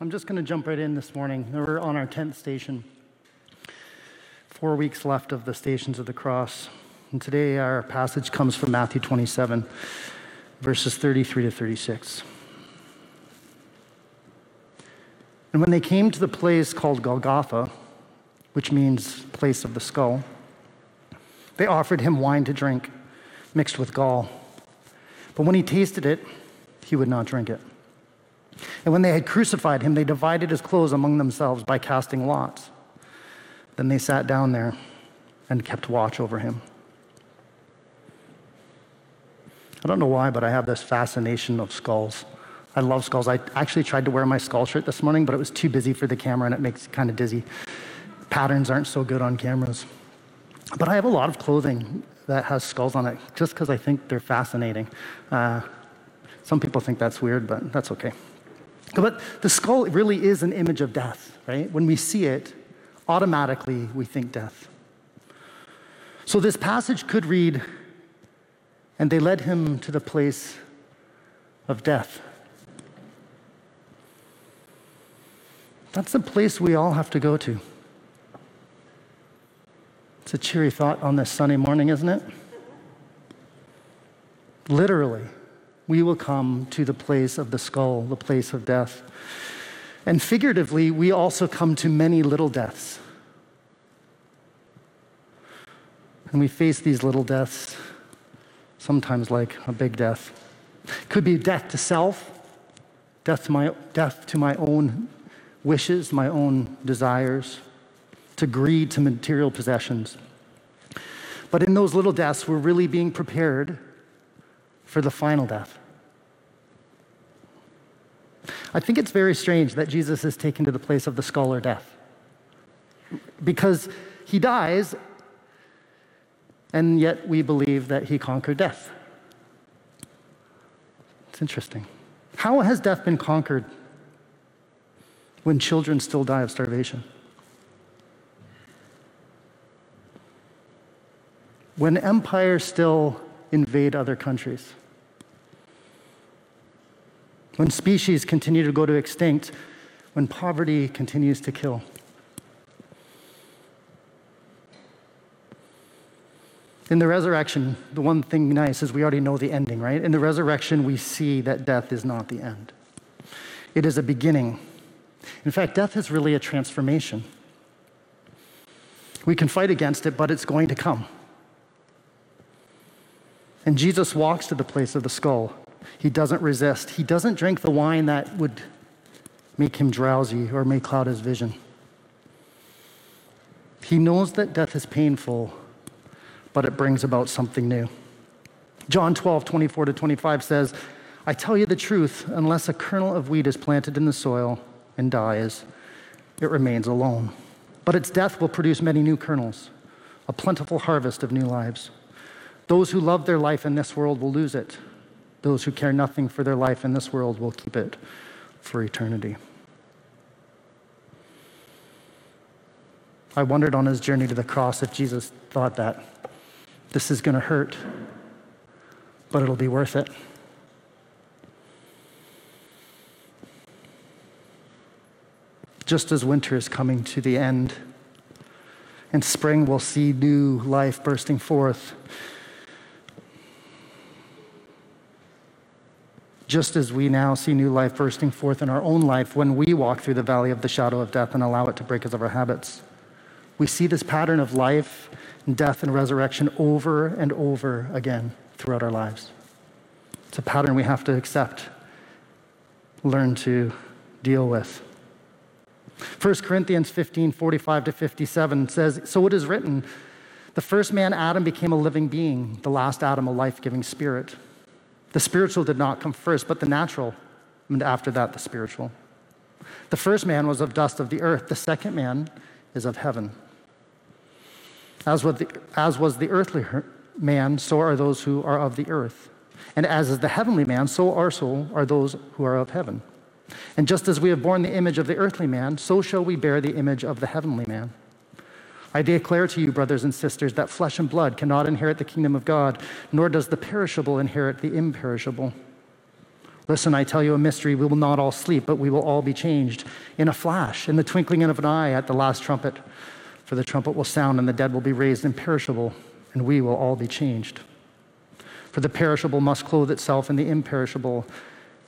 I'm just going to jump right in this morning. We're on our 10th station. Four weeks left of the stations of the cross. And today our passage comes from Matthew 27, verses 33 to 36. And when they came to the place called Golgotha, which means place of the skull, they offered him wine to drink, mixed with gall. But when he tasted it, he would not drink it. And when they had crucified him, they divided his clothes among themselves by casting lots. Then they sat down there and kept watch over him. I don't know why, but I have this fascination of skulls. I love skulls. I actually tried to wear my skull shirt this morning, but it was too busy for the camera and it makes it kind of dizzy. Patterns aren't so good on cameras. But I have a lot of clothing that has skulls on it just because I think they're fascinating. Uh, some people think that's weird, but that's okay. But the skull really is an image of death, right? When we see it, automatically we think death. So this passage could read, and they led him to the place of death. That's the place we all have to go to. It's a cheery thought on this sunny morning, isn't it? Literally we will come to the place of the skull, the place of death. And figuratively, we also come to many little deaths. And we face these little deaths, sometimes like a big death. It Could be death to self, death to my, death to my own wishes, my own desires, to greed, to material possessions. But in those little deaths, we're really being prepared for the final death. I think it's very strange that Jesus is taken to the place of the or death because he dies, and yet we believe that he conquered death. It's interesting. How has death been conquered when children still die of starvation? When empires still invade other countries? When species continue to go to extinct, when poverty continues to kill. In the resurrection, the one thing nice is we already know the ending, right? In the resurrection, we see that death is not the end, it is a beginning. In fact, death is really a transformation. We can fight against it, but it's going to come. And Jesus walks to the place of the skull he doesn't resist. He doesn't drink the wine that would make him drowsy or may cloud his vision. He knows that death is painful, but it brings about something new. John 12, 24 to 25 says, I tell you the truth, unless a kernel of wheat is planted in the soil and dies, it remains alone. But its death will produce many new kernels, a plentiful harvest of new lives. Those who love their life in this world will lose it those who care nothing for their life in this world will keep it for eternity. I wondered on his journey to the cross if Jesus thought that this is going to hurt, but it'll be worth it. Just as winter is coming to the end and spring will see new life bursting forth, just as we now see new life bursting forth in our own life when we walk through the valley of the shadow of death and allow it to break us of our habits. We see this pattern of life and death and resurrection over and over again throughout our lives. It's a pattern we have to accept, learn to deal with. 1 Corinthians 15 45 to 57 says, So it is written, the first man, Adam, became a living being, the last Adam, a life giving spirit. The spiritual did not come first, but the natural, and after that, the spiritual. The first man was of dust of the earth, the second man is of heaven. As was the, as was the earthly man, so are those who are of the earth. And as is the heavenly man, so also are those who are of heaven. And just as we have borne the image of the earthly man, so shall we bear the image of the heavenly man. I declare to you, brothers and sisters, that flesh and blood cannot inherit the kingdom of God, nor does the perishable inherit the imperishable. Listen, I tell you a mystery. We will not all sleep, but we will all be changed in a flash, in the twinkling of an eye at the last trumpet. For the trumpet will sound, and the dead will be raised imperishable, and we will all be changed. For the perishable must clothe itself in the imperishable,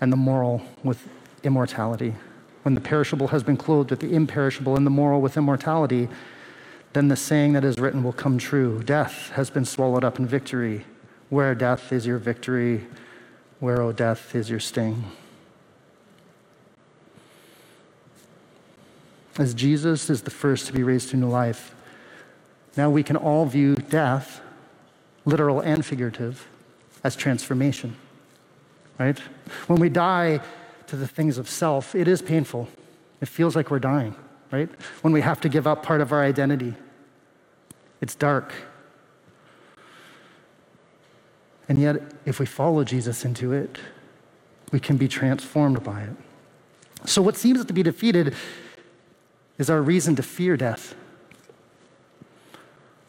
and the moral with immortality. When the perishable has been clothed with the imperishable, and the moral with immortality, then the saying that is written will come true Death has been swallowed up in victory. Where death is your victory? Where, O oh, death, is your sting? As Jesus is the first to be raised to new life, now we can all view death, literal and figurative, as transformation. Right? When we die to the things of self, it is painful. It feels like we're dying, right? When we have to give up part of our identity, it's dark. And yet, if we follow Jesus into it, we can be transformed by it. So, what seems to be defeated is our reason to fear death.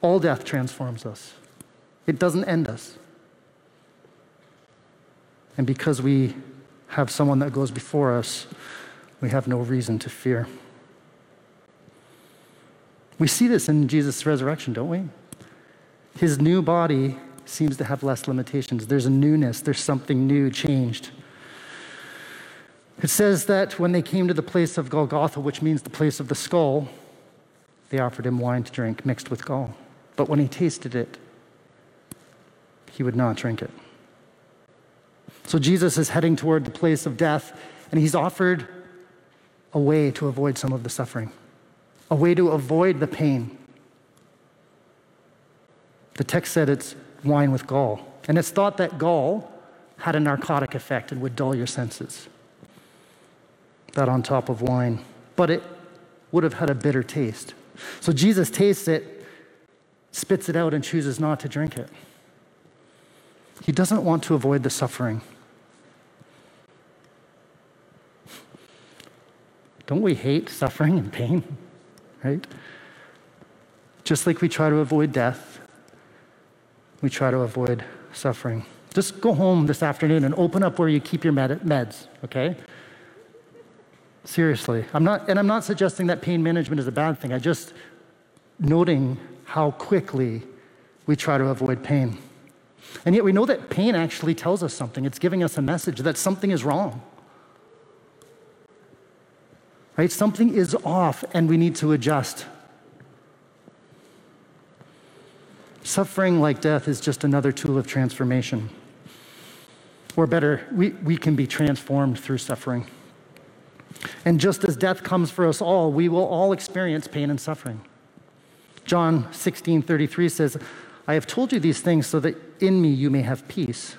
All death transforms us, it doesn't end us. And because we have someone that goes before us, we have no reason to fear. We see this in Jesus' resurrection, don't we? His new body seems to have less limitations. There's a newness, there's something new, changed. It says that when they came to the place of Golgotha, which means the place of the skull, they offered him wine to drink mixed with gall. But when he tasted it, he would not drink it. So Jesus is heading toward the place of death, and he's offered a way to avoid some of the suffering, a way to avoid the pain. The text said it's wine with gall. And it's thought that gall had a narcotic effect and would dull your senses. That on top of wine. But it would have had a bitter taste. So Jesus tastes it, spits it out, and chooses not to drink it. He doesn't want to avoid the suffering. Don't we hate suffering and pain? Right? Just like we try to avoid death, we try to avoid suffering. Just go home this afternoon and open up where you keep your med- meds, okay? Seriously. I'm not, and I'm not suggesting that pain management is a bad thing. I just noting how quickly we try to avoid pain. And yet we know that pain actually tells us something. It's giving us a message that something is wrong. Right? Something is off and we need to adjust. Suffering like death is just another tool of transformation. Or better, we, we can be transformed through suffering. And just as death comes for us all, we will all experience pain and suffering. John 16 33 says, I have told you these things so that in me you may have peace.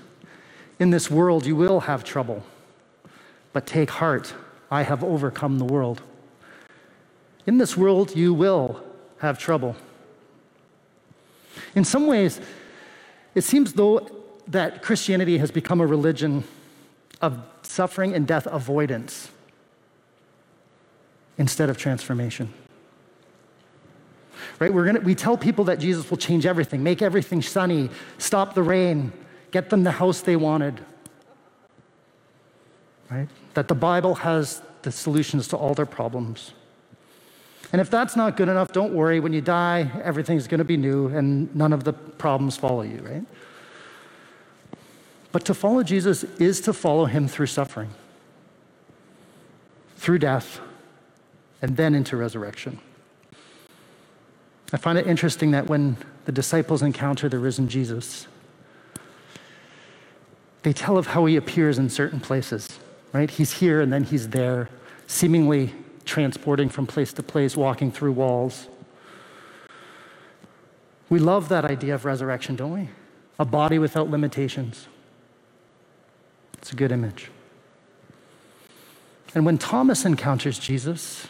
In this world you will have trouble, but take heart, I have overcome the world. In this world you will have trouble. In some ways, it seems though that Christianity has become a religion of suffering and death avoidance instead of transformation. Right? We're gonna, we tell people that Jesus will change everything, make everything sunny, stop the rain, get them the house they wanted. Right? That the Bible has the solutions to all their problems. And if that's not good enough, don't worry. When you die, everything's going to be new and none of the problems follow you, right? But to follow Jesus is to follow him through suffering, through death, and then into resurrection. I find it interesting that when the disciples encounter the risen Jesus, they tell of how he appears in certain places, right? He's here and then he's there, seemingly transporting from place to place, walking through walls. We love that idea of resurrection, don't we? A body without limitations. It's a good image. And when Thomas encounters Jesus,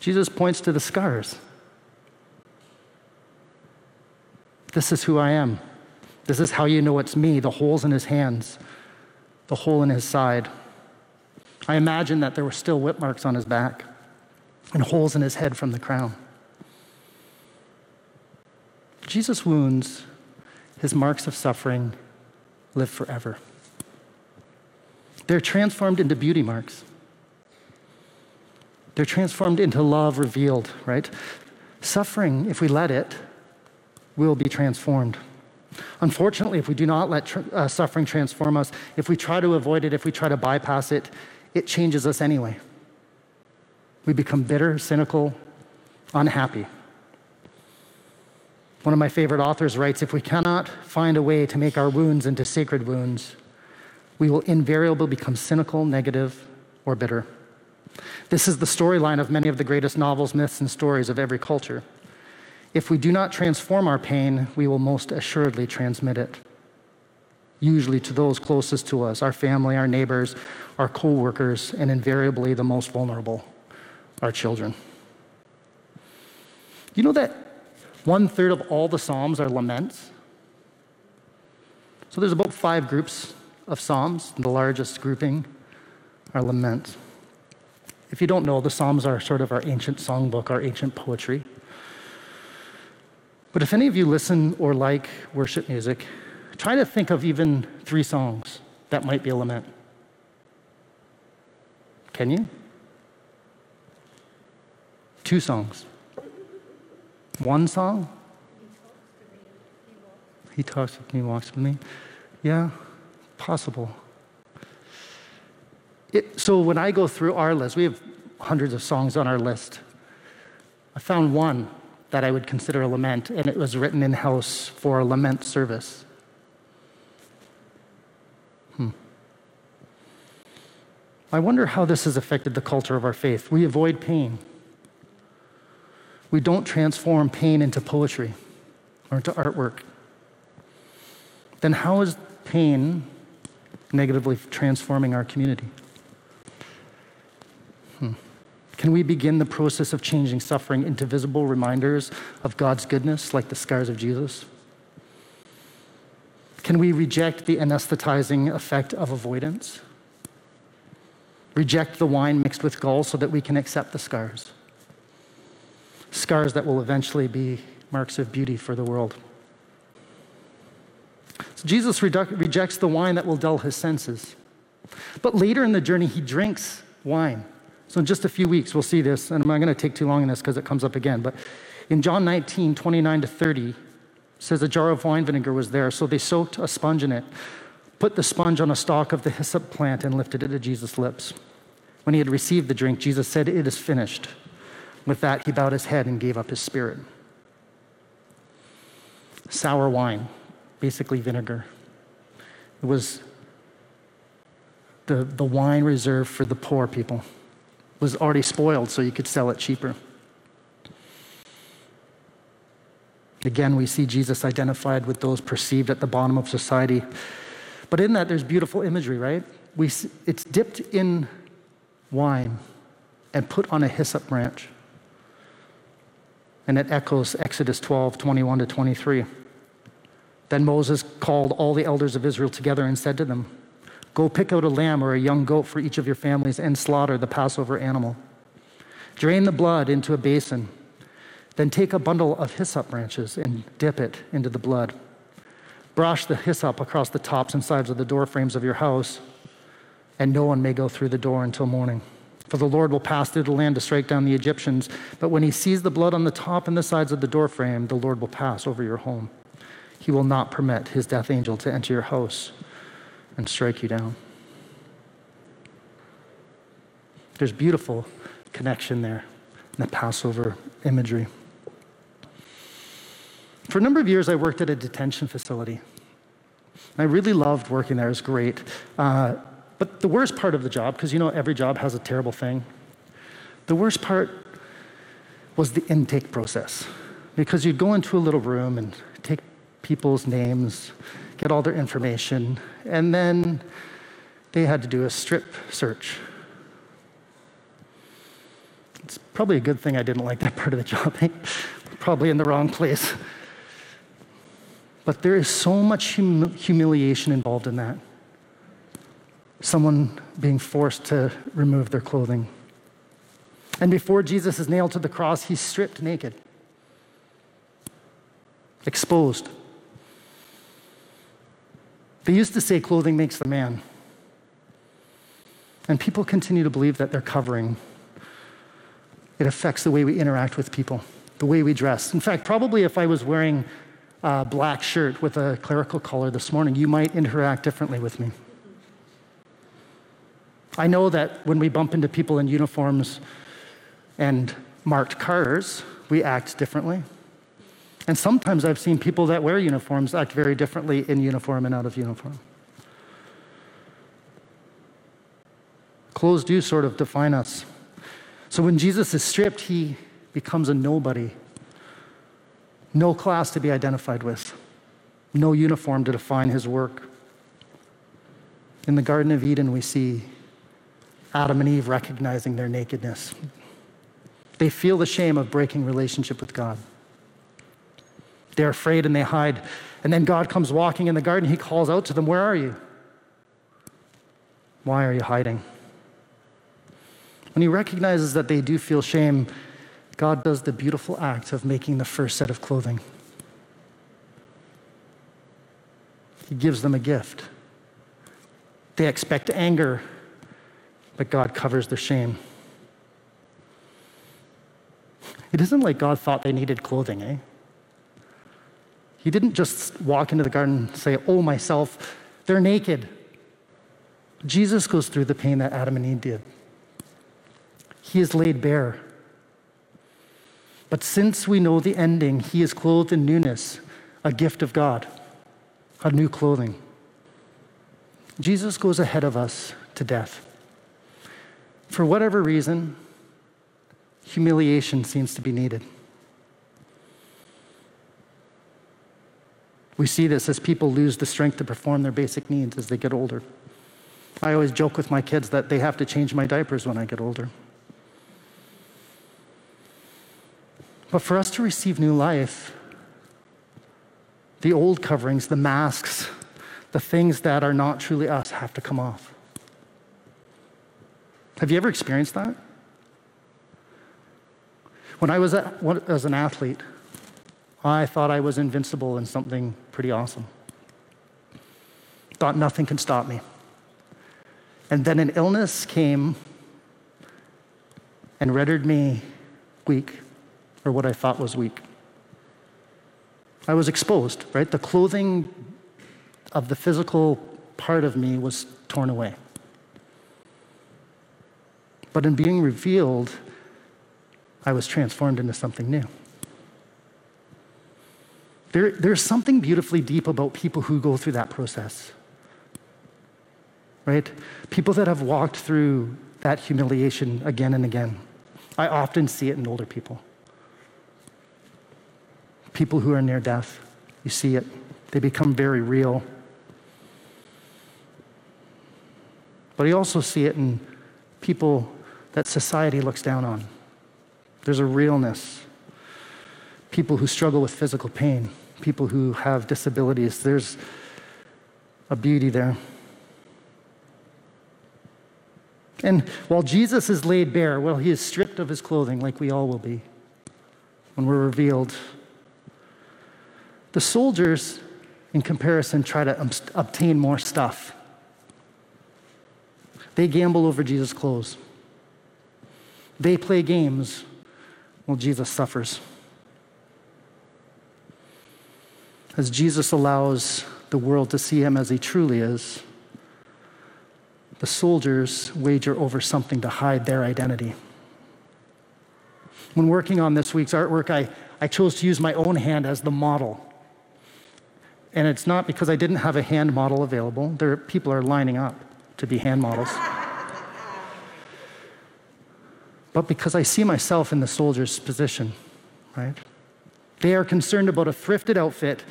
Jesus points to the scars. This is who I am. This is how you know it's me the holes in his hands, the hole in his side. I imagine that there were still whip marks on his back and holes in his head from the crown. Jesus' wounds, his marks of suffering, live forever. They're transformed into beauty marks. They're transformed into love revealed, right? Suffering, if we let it, will be transformed. Unfortunately, if we do not let tr- uh, suffering transform us, if we try to avoid it, if we try to bypass it, it changes us anyway. We become bitter, cynical, unhappy. One of my favorite authors writes if we cannot find a way to make our wounds into sacred wounds, we will invariably become cynical, negative, or bitter. This is the storyline of many of the greatest novels, myths, and stories of every culture. If we do not transform our pain, we will most assuredly transmit it. Usually to those closest to us, our family, our neighbors, our co workers, and invariably the most vulnerable, our children. You know that one third of all the Psalms are laments? So there's about five groups of Psalms. The largest grouping are laments. If you don't know, the Psalms are sort of our ancient songbook, our ancient poetry. But if any of you listen or like worship music, try to think of even three songs that might be a lament. Can you? Two songs. One song? He talks with me, walks with me. Yeah, possible. It, so when I go through our list, we have hundreds of songs on our list. I found one that I would consider a lament, and it was written in house for a lament service. Hmm. I wonder how this has affected the culture of our faith. We avoid pain. We don't transform pain into poetry or into artwork. Then, how is pain negatively transforming our community? Can we begin the process of changing suffering into visible reminders of God's goodness, like the scars of Jesus? Can we reject the anesthetizing effect of avoidance? Reject the wine mixed with gall so that we can accept the scars? Scars that will eventually be marks of beauty for the world. So Jesus redu- rejects the wine that will dull his senses. But later in the journey, he drinks wine. So, in just a few weeks, we'll see this, and I'm not going to take too long in this because it comes up again. But in John 19, 29 to 30, says a jar of wine vinegar was there. So they soaked a sponge in it, put the sponge on a stalk of the hyssop plant, and lifted it to Jesus' lips. When he had received the drink, Jesus said, It is finished. With that, he bowed his head and gave up his spirit. Sour wine, basically vinegar. It was the, the wine reserved for the poor people was already spoiled so you could sell it cheaper. Again, we see Jesus identified with those perceived at the bottom of society. But in that, there's beautiful imagery, right? We, it's dipped in wine and put on a hyssop branch. And it echoes Exodus 12, 21 to 23. Then Moses called all the elders of Israel together and said to them, Go pick out a lamb or a young goat for each of your families and slaughter the Passover animal. Drain the blood into a basin. Then take a bundle of hyssop branches and dip it into the blood. Brush the hyssop across the tops and sides of the door frames of your house, and no one may go through the door until morning. For the Lord will pass through the land to strike down the Egyptians, but when he sees the blood on the top and the sides of the door frame, the Lord will pass over your home. He will not permit his death angel to enter your house and strike you down. There's beautiful connection there in the Passover imagery. For a number of years, I worked at a detention facility. I really loved working there, it was great. Uh, but the worst part of the job, because you know every job has a terrible thing, the worst part was the intake process. Because you'd go into a little room and take people's names, get all their information, and then they had to do a strip search. It's probably a good thing I didn't like that part of the job. probably in the wrong place. But there is so much hum- humiliation involved in that. Someone being forced to remove their clothing. And before Jesus is nailed to the cross, he's stripped naked, exposed. They used to say clothing makes the man. And people continue to believe that they're covering. It affects the way we interact with people, the way we dress. In fact, probably if I was wearing a black shirt with a clerical collar this morning, you might interact differently with me. I know that when we bump into people in uniforms and marked cars, we act differently. And sometimes I've seen people that wear uniforms act very differently in uniform and out of uniform. Clothes do sort of define us. So when Jesus is stripped, he becomes a nobody. No class to be identified with, no uniform to define his work. In the Garden of Eden, we see Adam and Eve recognizing their nakedness. They feel the shame of breaking relationship with God. They're afraid and they hide. And then God comes walking in the garden. He calls out to them, Where are you? Why are you hiding? When he recognizes that they do feel shame, God does the beautiful act of making the first set of clothing. He gives them a gift. They expect anger, but God covers their shame. It isn't like God thought they needed clothing, eh? He didn't just walk into the garden and say, Oh, myself, they're naked. Jesus goes through the pain that Adam and Eve did. He is laid bare. But since we know the ending, he is clothed in newness, a gift of God, a new clothing. Jesus goes ahead of us to death. For whatever reason, humiliation seems to be needed. We see this as people lose the strength to perform their basic needs as they get older. I always joke with my kids that they have to change my diapers when I get older. But for us to receive new life, the old coverings, the masks, the things that are not truly us have to come off. Have you ever experienced that? When I was at, as an athlete, I thought I was invincible in something pretty awesome. Thought nothing could stop me. And then an illness came and rendered me weak or what I thought was weak. I was exposed, right? The clothing of the physical part of me was torn away. But in being revealed, I was transformed into something new. There, there's something beautifully deep about people who go through that process, right? People that have walked through that humiliation again and again. I often see it in older people people who are near death. You see it, they become very real. But you also see it in people that society looks down on. There's a realness. People who struggle with physical pain, people who have disabilities, there's a beauty there. And while Jesus is laid bare, well, he is stripped of his clothing, like we all will be when we're revealed the soldiers, in comparison, try to obtain more stuff. They gamble over Jesus' clothes. They play games while Jesus suffers. As Jesus allows the world to see him as he truly is, the soldiers wager over something to hide their identity. When working on this week's artwork, I, I chose to use my own hand as the model. And it's not because I didn't have a hand model available. There, people are lining up to be hand models. but because I see myself in the soldier's position, right? They are concerned about a thrifted outfit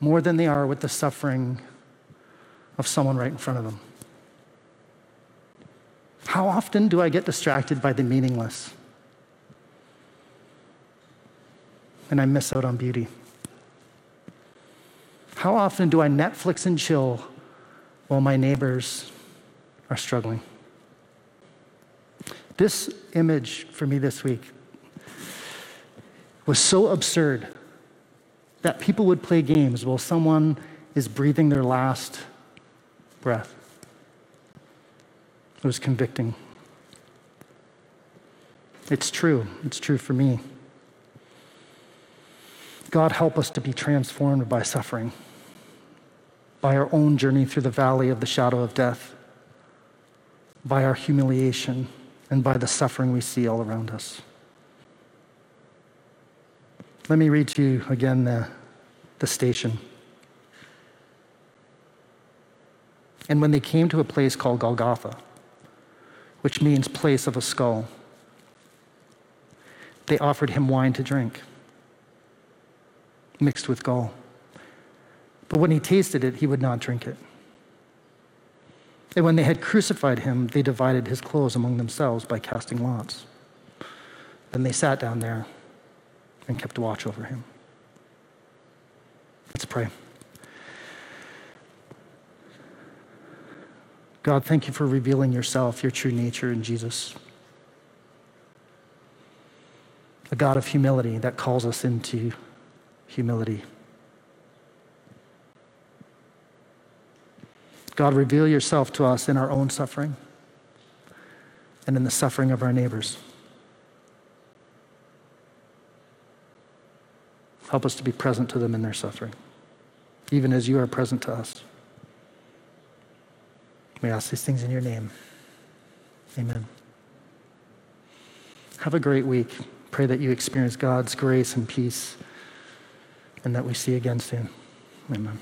more than they are with the suffering of someone right in front of them. How often do I get distracted by the meaningless? And I miss out on beauty. How often do I Netflix and chill while my neighbors are struggling? This image for me this week was so absurd that people would play games while someone is breathing their last breath. It was convicting. It's true. It's true for me. God, help us to be transformed by suffering, by our own journey through the valley of the shadow of death, by our humiliation, and by the suffering we see all around us. Let me read to you again the, the station. And when they came to a place called Golgotha, which means place of a skull, they offered him wine to drink, mixed with gall. But when he tasted it, he would not drink it. And when they had crucified him, they divided his clothes among themselves by casting lots. Then they sat down there and kept watch over him. Let's pray. God, thank you for revealing yourself, your true nature in Jesus. A God of humility that calls us into humility. God, reveal yourself to us in our own suffering and in the suffering of our neighbors. Help us to be present to them in their suffering, even as you are present to us. We ask these things in your name. Amen. Have a great week. Pray that you experience God's grace and peace and that we see again soon. Amen.